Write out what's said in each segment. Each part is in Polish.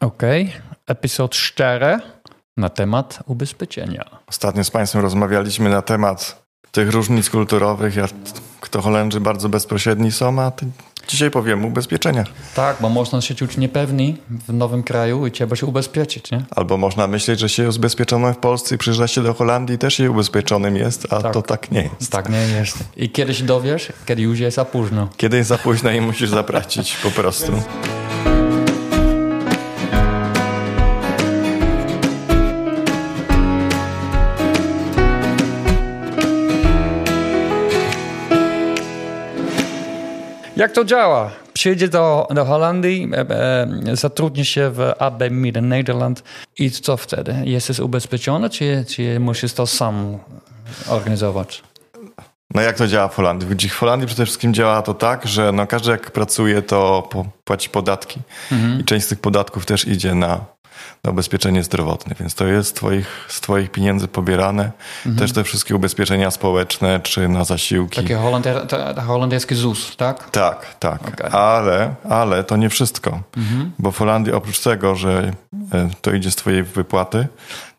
Okej, epizod 4 na temat ubezpieczenia. Ostatnio z Państwem rozmawialiśmy na temat tych różnic kulturowych, jak kto Holendrzy bardzo bezpośredni są, a ty dzisiaj powiem o ubezpieczeniach. Tak, bo można się czuć niepewny w nowym kraju i trzeba się ubezpieczyć, nie? Albo można myśleć, że się ubezpieczonym w Polsce i przyjeżdża się do Holandii i też się ubezpieczonym jest, a Tak. to tak nie jest. Tak nie jest. I kiedy się dowiesz, kiedy już jest za późno. Kiedy jest za późno i musisz zapłacić po prostu. Jak to działa? Przyjedzie do, do Holandii, e, e, zatrudni się w AB Midden Nederland i co wtedy? Jesteś ubezpieczony, czy, czy musisz to sam organizować? No jak to działa w Holandii? W Holandii przede wszystkim działa to tak, że no każdy jak pracuje, to płaci podatki. I część z tych podatków też idzie na, na ubezpieczenie zdrowotne, więc to jest z twoich, z twoich pieniędzy pobierane. Też te wszystkie ubezpieczenia społeczne, czy na zasiłki. Takie ta holenderski ZUS, tak? Tak, tak. Okej. Ale, ale to nie wszystko. Bo w Holandii oprócz tego, że e, to idzie z twojej wypłaty,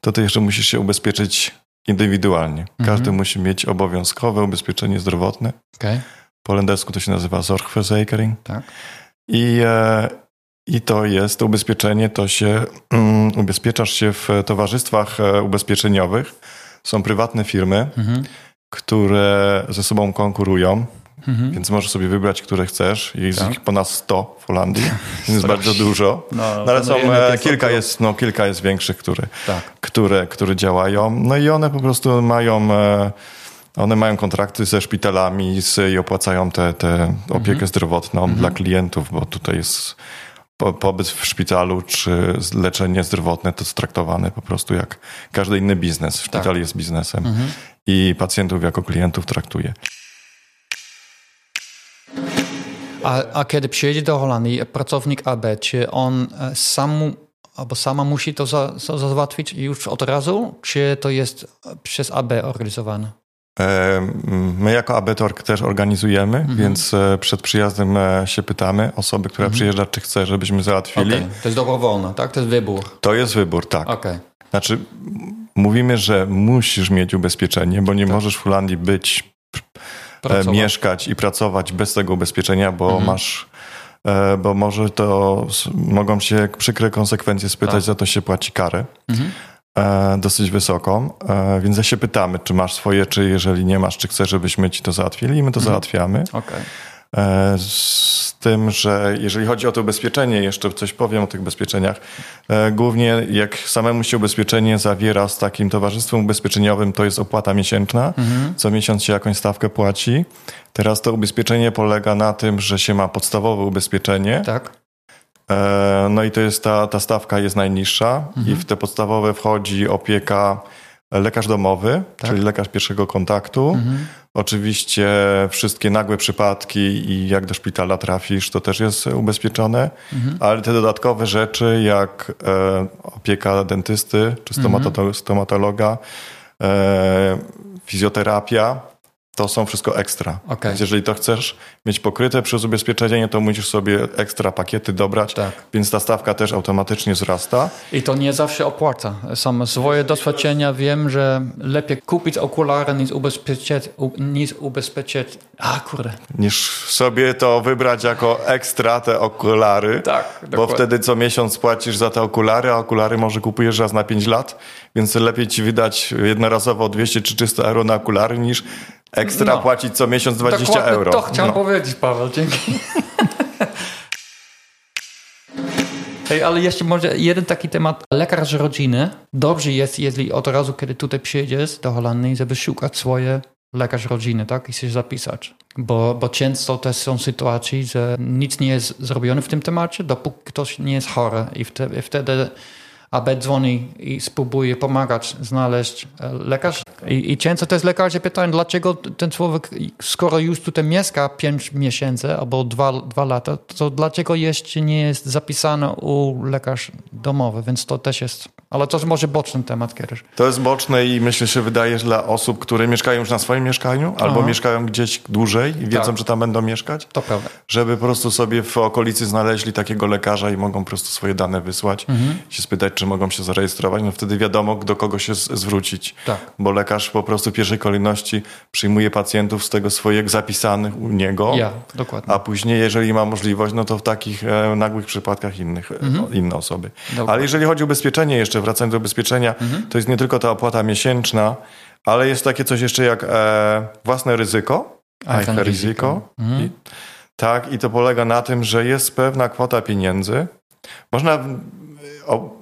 to ty jeszcze musisz się ubezpieczyć indywidualnie. Każdy musi mieć obowiązkowe ubezpieczenie zdrowotne. Okej, Po holendersku to się nazywa zorgverzekering. tak. I, e, I to jest, ubezpieczenie, to się, mm, ubezpieczasz się w towarzystwach e, ubezpieczeniowych. Są prywatne firmy, Mhm. które ze sobą konkurują, Mhm. więc możesz sobie wybrać, które chcesz. Jest Tak. ich ponad 100 w Holandii, jest bardzo dużo. No, No, ale są, e, kilka, jest, no, kilka jest większych, które, Tak. które, które działają. No i one po prostu mają... E, one mają kontrakty ze szpitalami z, i opłacają tę te, opiekę Mhm. zdrowotną dla klientów, bo tutaj jest po, pobyt w szpitalu czy leczenie zdrowotne to jest traktowane po prostu jak każdy inny biznes. Szpital Tak. jest biznesem Mhm. i pacjentów jako klientów traktuje. A, a kiedy przyjedzie do Holandii pracownik AB, czy on e, sam albo sama musi to za, za, załatwić już od razu, czy to jest przez AB organizowane? E, My jako Abetorg też organizujemy, Mhm. więc e, przed przyjazdem e, się pytamy osoby, która przyjeżdża, czy chce, żebyśmy załatwili. Okej, To jest dobrowolne, tak? To jest wybór. To jest wybór, tak. Okej. Znaczy, mówimy, że musisz mieć ubezpieczenie, bo nie możesz w Holandii być, Pracować. mieszkać i pracować bez tego ubezpieczenia, bo masz, e, bo może to, mogą się przykre konsekwencje spytać, Tak. za to się płaci karę. Mhm. E, dosyć wysoką, e, więc ja się pytamy, czy masz swoje, czy jeżeli nie masz, czy chcesz, żebyśmy ci to załatwili i my to załatwiamy. Okej. E, z tym, że jeżeli chodzi o to ubezpieczenie, jeszcze coś powiem o tych ubezpieczeniach. Głównie jak samemu się ubezpieczenie zawiera z takim towarzystwem ubezpieczeniowym, to jest opłata miesięczna. Co miesiąc się jakąś stawkę płaci. Teraz to ubezpieczenie polega na tym, że się ma podstawowe ubezpieczenie. Tak. E, No i to jest ta, ta stawka jest najniższa i w te podstawowe wchodzi opieka e, lekarz domowy, czyli lekarz pierwszego kontaktu. Oczywiście wszystkie nagłe przypadki i jak do szpitala trafisz, to też jest ubezpieczone, ale te dodatkowe rzeczy jak e, opieka dentysty czy stomato- stomatologa, e, fizjoterapia, to są wszystko ekstra. Okej. Więc jeżeli to chcesz mieć pokryte przez ubezpieczenie, to musisz sobie ekstra pakiety dobrać, Tak. więc ta stawka też automatycznie wzrasta. I to nie zawsze opłaca. Sam swoje doświadczenia wiem, że lepiej kupić okulary niż ubezpieczyć, niż ubezpieczyć. A kurde. niż sobie to wybrać jako ekstra te okulary. Tak, Bo dokładnie. wtedy co miesiąc płacisz za te okulary, a okulary może kupujesz raz na 5 lat, więc lepiej ci wydać jednorazowo 200 czy 300 euro na okulary niż ekstra No. płacić co miesiąc 20 Dokładnie euro. To chciałem No. powiedzieć, Paweł, dzięki. Hej, ale jeszcze może jeden taki temat. Lekarz rodziny. Dobrze jest, jeżeli od razu, kiedy tutaj przyjedziesz do Holandii, żeby szukać swoje lekarz rodziny, tak? I się zapisać. Bo, bo często też są sytuacje, że nic nie jest zrobione w tym temacie, dopóki ktoś nie jest chory. I wtedy, wtedy AB dzwoni i spróbuje pomagać znaleźć e, lekarz. I, I często też lekarze pytają, dlaczego ten człowiek, skoro już tutaj mieszka 5 miesięcy albo 2, dwa lata, to dlaczego jeszcze nie jest zapisany u lekarz domowy, więc to też jest Ale to jest może boczny temat kiedyś. To jest boczne i myślę, że wydaje, że dla osób, które mieszkają już na swoim mieszkaniu albo Aha. mieszkają gdzieś dłużej i wiedzą, Tak. że tam będą mieszkać, To prawda. żeby po prostu sobie w okolicy znaleźli takiego lekarza i mogą po prostu swoje dane wysłać, Mhm. się spytać, czy mogą się zarejestrować. No wtedy wiadomo, do kogo się zwrócić. Tak. Bo lekarz po prostu w pierwszej kolejności przyjmuje pacjentów z tego swojego zapisanych u niego. Ja, dokładnie. A później, jeżeli ma możliwość, no to w takich e, nagłych przypadkach innych, e, inne osoby. Dokładnie. Ale jeżeli chodzi o ubezpieczenie jeszcze, wracając do ubezpieczenia, to jest nie tylko ta opłata miesięczna, ale jest takie coś jeszcze jak e, własne ryzyko, ryzyko. ryzyko. I, tak, i to polega na tym, że jest pewna kwota pieniędzy. Można, o,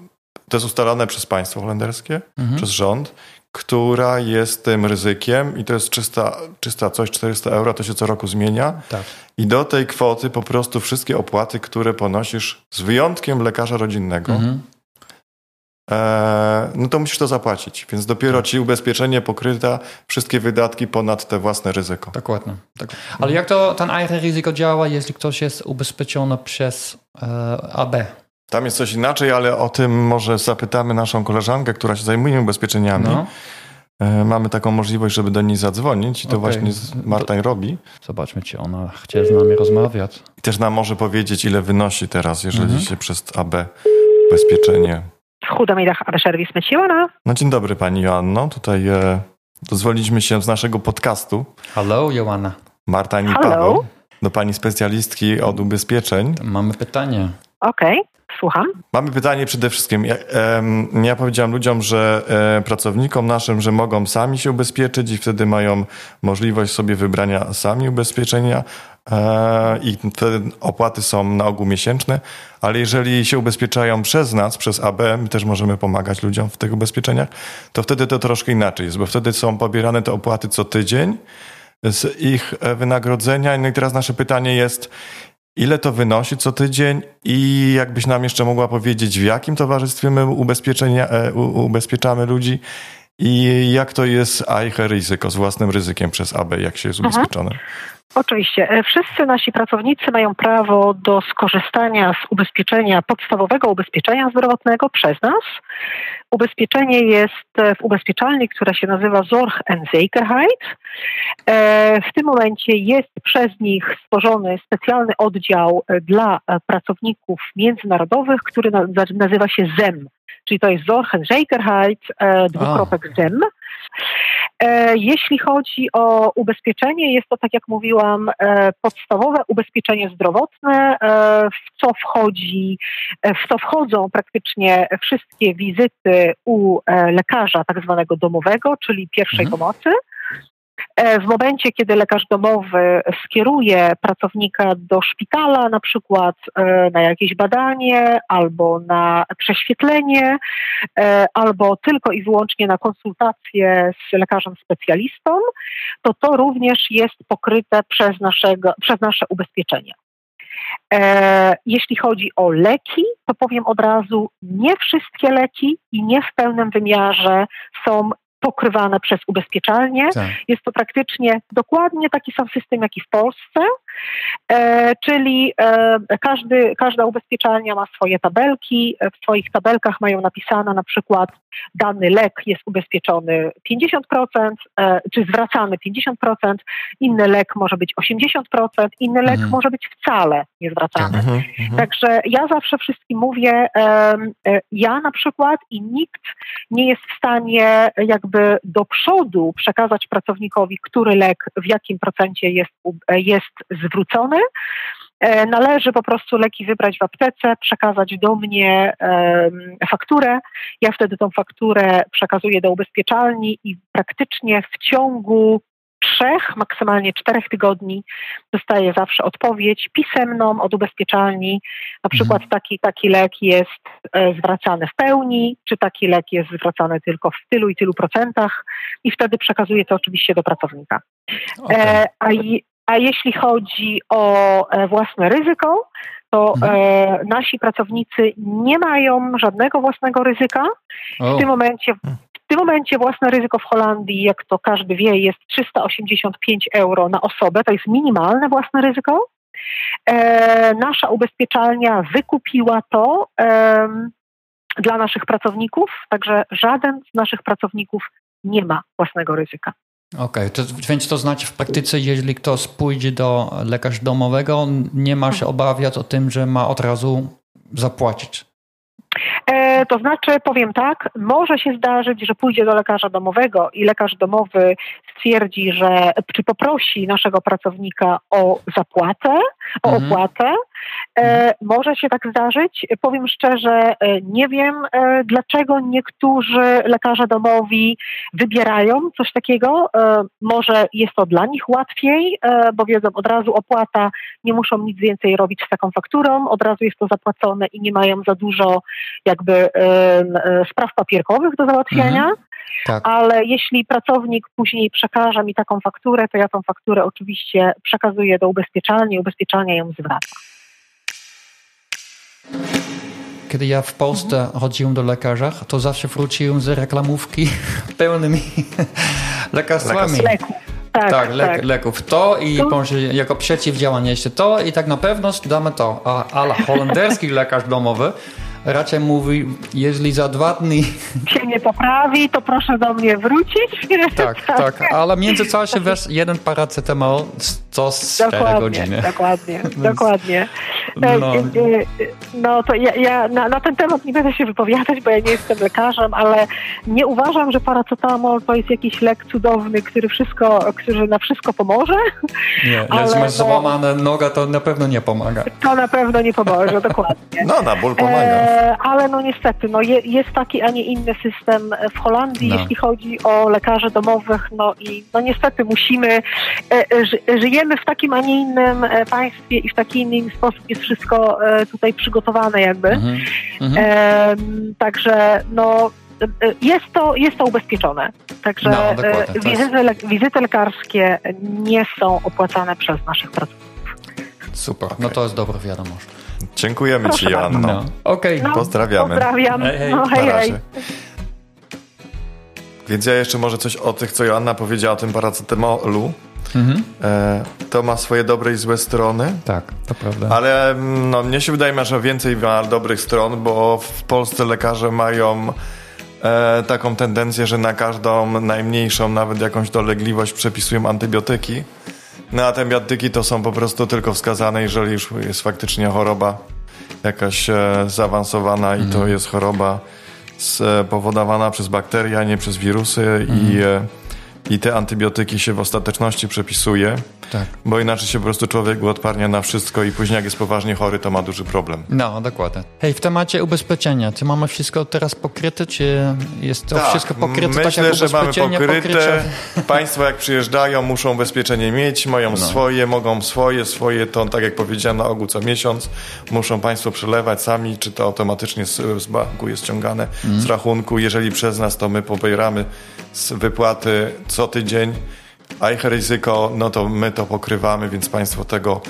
to jest ustalone przez państwo holenderskie, przez rząd, która jest tym ryzykiem i to jest 300, 300 coś, 400 euro, to się co roku zmienia. Tak. I do tej kwoty po prostu wszystkie opłaty, które ponosisz, z wyjątkiem lekarza rodzinnego, Mhm. e, no to musisz to zapłacić. Więc dopiero ci ubezpieczenie pokryta wszystkie wydatki ponad te własne ryzyko. Dokładnie. Tak. Ale jak to ten eigen ryzyko działa, jeśli ktoś jest ubezpieczony przez e, AB? Tam jest coś inaczej, ale o tym może zapytamy naszą koleżankę, która się zajmuje ubezpieczeniami. No. E, mamy taką możliwość, żeby do niej zadzwonić i to Okej. właśnie z- Marta robi. Zobaczmy, czy ona chce z nami rozmawiać. I też nam może powiedzieć, ile wynosi teraz, jeżeli Mhm. się przez AB ubezpieczenie. Goedemiddag, Abbe Service met Joanna. No dzień dobry Pani Joanno, tutaj e, dozwoliliśmy się z naszego podcastu Hallo, Joanna. Marta i. Paweł do Pani specjalistki od ubezpieczeń. Mamy pytanie. Oké, słucham. Mamy pytanie przede wszystkim. Ja, ja powiedziałem ludziom, że e, pracownikom naszym, że mogą sami się ubezpieczyć i wtedy mają możliwość sobie wybrania sami ubezpieczenia e, i wtedy opłaty są na ogół miesięczne, ale jeżeli się ubezpieczają przez nas, przez AB, my też możemy pomagać ludziom w tych ubezpieczeniach, to wtedy to troszkę inaczej jest, bo wtedy są pobierane te opłaty co tydzień z ich e, wynagrodzenia. No i teraz nasze pytanie jest, Ile to wynosi co tydzień i jakbyś nam jeszcze mogła powiedzieć, w jakim towarzystwie my ubezpieczenia, e, ubezpieczamy ludzi i jak to jest AIH ryzyko z własnym ryzykiem przez AB, jak się jest ubezpieczone? Oczywiście. E, Wszyscy nasi pracownicy mają prawo do skorzystania z ubezpieczenia, podstawowego ubezpieczenia zdrowotnego przez nas. Ubezpieczenie jest e, w ubezpieczalni, która się nazywa Zorg Zekerheid. E, W tym momencie jest przez nich stworzony specjalny oddział e, dla pracowników międzynarodowych, który na- nazywa się ZEM. Czyli to jest Zorg e, dwukropek ZEM. E, Jeśli chodzi o ubezpieczenie, jest to, tak jak mówiłam, e, podstawowe ubezpieczenie zdrowotne, e, w co wchodzi, w co wchodzą praktycznie wszystkie wizyty u lekarza tak zwanego domowego, czyli pierwszej Mhm. pomocy. E, W momencie, kiedy lekarz domowy skieruje pracownika do szpitala, na przykład e, na jakieś badanie albo na prześwietlenie, e, albo tylko i wyłącznie na konsultację z lekarzem specjalistą, to to również jest pokryte przez, naszego, przez nasze ubezpieczenie. Jeśli chodzi o leki, to powiem od razu, nie wszystkie leki i nie w pełnym wymiarze są pokrywane przez ubezpieczalnie. Tak. Jest to praktycznie dokładnie taki sam system, jak i w Polsce, e, czyli e, każdy, każda ubezpieczalnia ma swoje tabelki. W swoich tabelkach mają napisane na przykład dany lek jest ubezpieczony 50%, e, czy zwracany 50%, inny lek może być 80%, inny lek Mhm. może być wcale niezwracany. Mhm, mhm. Także ja zawsze wszystkim mówię, e, ja na przykład i nikt nie jest w stanie jakby do przodu przekazać pracownikowi, który lek w jakim procencie jest, jest zwrócony. E, Należy po prostu leki wybrać w aptece, przekazać do mnie fakturę. Ja wtedy tą fakturę przekazuję do ubezpieczalni i praktycznie w ciągu trzech, maksymalnie czterech tygodni dostaję zawsze odpowiedź pisemną od ubezpieczalni. Na przykład taki, taki lek jest e, zwracany w pełni, czy taki lek jest zwracany tylko w tylu i tylu procentach i wtedy przekazuję to oczywiście do pracownika. Okej. E, a, a jeśli chodzi o e, własne ryzyko, to Mhm. e, nasi pracownicy nie mają żadnego własnego ryzyka. W tym momencie w tym momencie własne ryzyko w Holandii, jak to każdy wie, jest 385 euro na osobę. To jest minimalne własne ryzyko. E, nasza ubezpieczalnia wykupiła to em, dla naszych pracowników, także żaden z naszych pracowników nie ma własnego ryzyka. Okej, okay. więc to znaczy w praktyce, jeżeli ktoś pójdzie do lekarza domowego, nie ma się obawiać o tym, że ma od razu zapłacić. E, to znaczy, powiem tak, może się zdarzyć, że pójdzie do lekarza domowego i lekarz domowy stwierdzi, że czy poprosi naszego pracownika o zapłatę, o mhm. opłatę. E, może się tak zdarzyć. Powiem szczerze, e, nie wiem, e, dlaczego niektórzy lekarze domowi wybierają coś takiego. E, może jest to dla nich łatwiej, bo wiedzą od razu opłata, nie muszą nic więcej robić z taką fakturą, od razu jest to zapłacone i nie mają za dużo jakby spraw papierkowych do załatwiania. Mhm. Tak. Ale jeśli pracownik później przekaże mi taką fakturę, to ja tą fakturę oczywiście przekazuję do ubezpieczalni, ubezpieczalnia ją zwraca. Kiedy ja w Polsce mhm. chodziłem do lekarza, to zawsze wróciłem z reklamówki pełnymi lekarstwami. Leków. Tak, tak, le tak, leków. To i to... jako przeciwdziałanie jeszcze to i tak na pewno damy to. A, ale holenderski lekarz domowy raczej mówi, jeżeli za dwa dni... się nie poprawi, to proszę do mnie wrócić. Tak, tak, ale w międzyczasie weź jeden paracetamol co z 4 godziny. Dokładnie, dokładnie. No, no, no to ja, ja na, na, ten temat nie będę się wypowiadać, bo ja nie jestem lekarzem, ale nie uważam, że paracetamol to jest jakiś lek cudowny, który wszystko, który na wszystko pomoże. Nie, ale jak masz no, złamane noga, to na pewno nie pomaga. To na pewno nie pomoże, dokładnie. No, na ból pomaga. E, ale no niestety, no je, jest taki, a nie inny system w Holandii, no. jeśli chodzi o lekarzy domowych, no i no niestety musimy, e, e żyjemy w takim, a nie innym państwie i w taki inny sposób jest wszystko tutaj przygotowane jakby. Mhm. Mhm. E, także no jest to, jest to ubezpieczone. Także no, wizyty, wizyty lekarskie nie są opłacane przez naszych pracowników. Super, okay. no to jest dobra wiadomość. Dziękujemy Proszę Ci, Joanno. No. Okej. Okay. No, Pozdrawiamy. Pozdrawiam. Hej, hej. No, hej, hej. Więc ja jeszcze może coś o tych, co Joanna powiedziała o tym paracetamolu. Mhm. E, to ma swoje dobre i złe strony. Tak, to prawda. Ale mm, no, mnie się wydaje, że więcej ma dobrych stron, bo w Polsce lekarze mają e, taką tendencję, że na każdą najmniejszą, nawet jakąś dolegliwość przepisują antybiotyki. No a te to są po prostu tylko wskazane, jeżeli już jest faktycznie choroba jakaś e, zaawansowana i to mhm. jest choroba spowodowana przez bakterie, a nie przez wirusy mhm i te antybiotyki się w ostateczności przepisuje, tak. bo inaczej się po prostu człowiek odparnia na wszystko i później jak jest poważnie chory, to ma duży problem. No, dokładnie. Hej, w temacie ubezpieczenia, czy mamy wszystko teraz pokryte, czy jest to tak, wszystko pokryte myślę, tak jak że mamy pokryte. Pokrycie? Państwo jak przyjeżdżają, muszą ubezpieczenie mieć, mają no. swoje, mogą swoje, swoje, to tak jak powiedziałem, na ogół co miesiąc muszą Państwo przelewać sami, czy to automatycznie z, z banku jest ściągane, mm. z rachunku. Jeżeli przez nas, to my pobieramy z wypłaty co tydzień, a ich ryzyko, no to my to pokrywamy, więc Państwo tego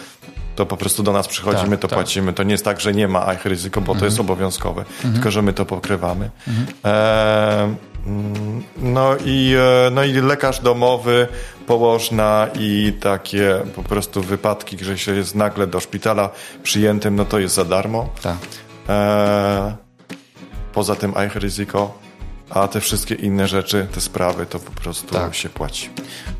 to po prostu do nas przychodzi, tak, my to tak. płacimy. To nie jest tak, że nie ma ich ryzyko, bo mhm. to jest obowiązkowe, mhm. tylko że my to pokrywamy. Mhm. E, no, i, e, no i lekarz domowy, położna i takie po prostu wypadki, że się jest nagle do szpitala przyjętym, no to jest za darmo. Tak. E, poza tym ich ryzyko a te wszystkie inne rzeczy, te sprawy, to po prostu tak. się płaci.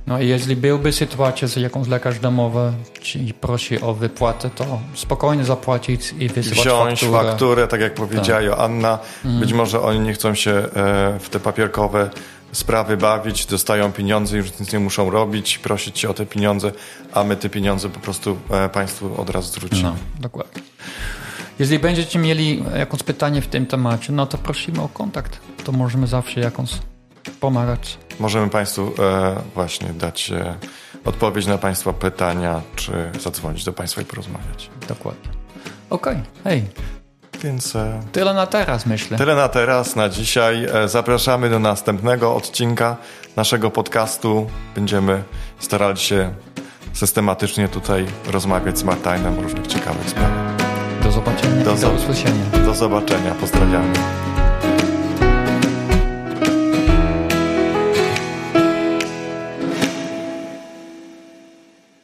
No i jeśli byłby sytuacja, że jakąś lekarz domowy i prosi o wypłatę, to spokojnie zapłacić i wysyłać Wziąć fakturę. fakturę, tak jak powiedziała tak. Joanna. Mhm. Być może oni nie chcą się e, w te papierkowe sprawy bawić, dostają pieniądze, już nic nie muszą robić, prosić cię o te pieniądze, a my te pieniądze po prostu e, państwu od razu zwrócimy. No, dokładnie. Jeżeli będziecie mieli jakieś pytanie w tym temacie, no to prosimy o kontakt. To możemy zawsze jakąś pomagać. Możemy Państwu e, właśnie dać e, odpowiedź na Państwa pytania, czy zadzwonić do Państwa i porozmawiać. Dokładnie. Okej, okay. hej. Więc e, tyle na teraz, myślę. Tyle na teraz, na dzisiaj. E, zapraszamy do następnego odcinka naszego podcastu. Będziemy starali się systematycznie tutaj rozmawiać z Martinem o różnych ciekawych sprawach. Do zobaczenia. Do, do usłyszenia. Do zobaczenia. Pozdrawiamy.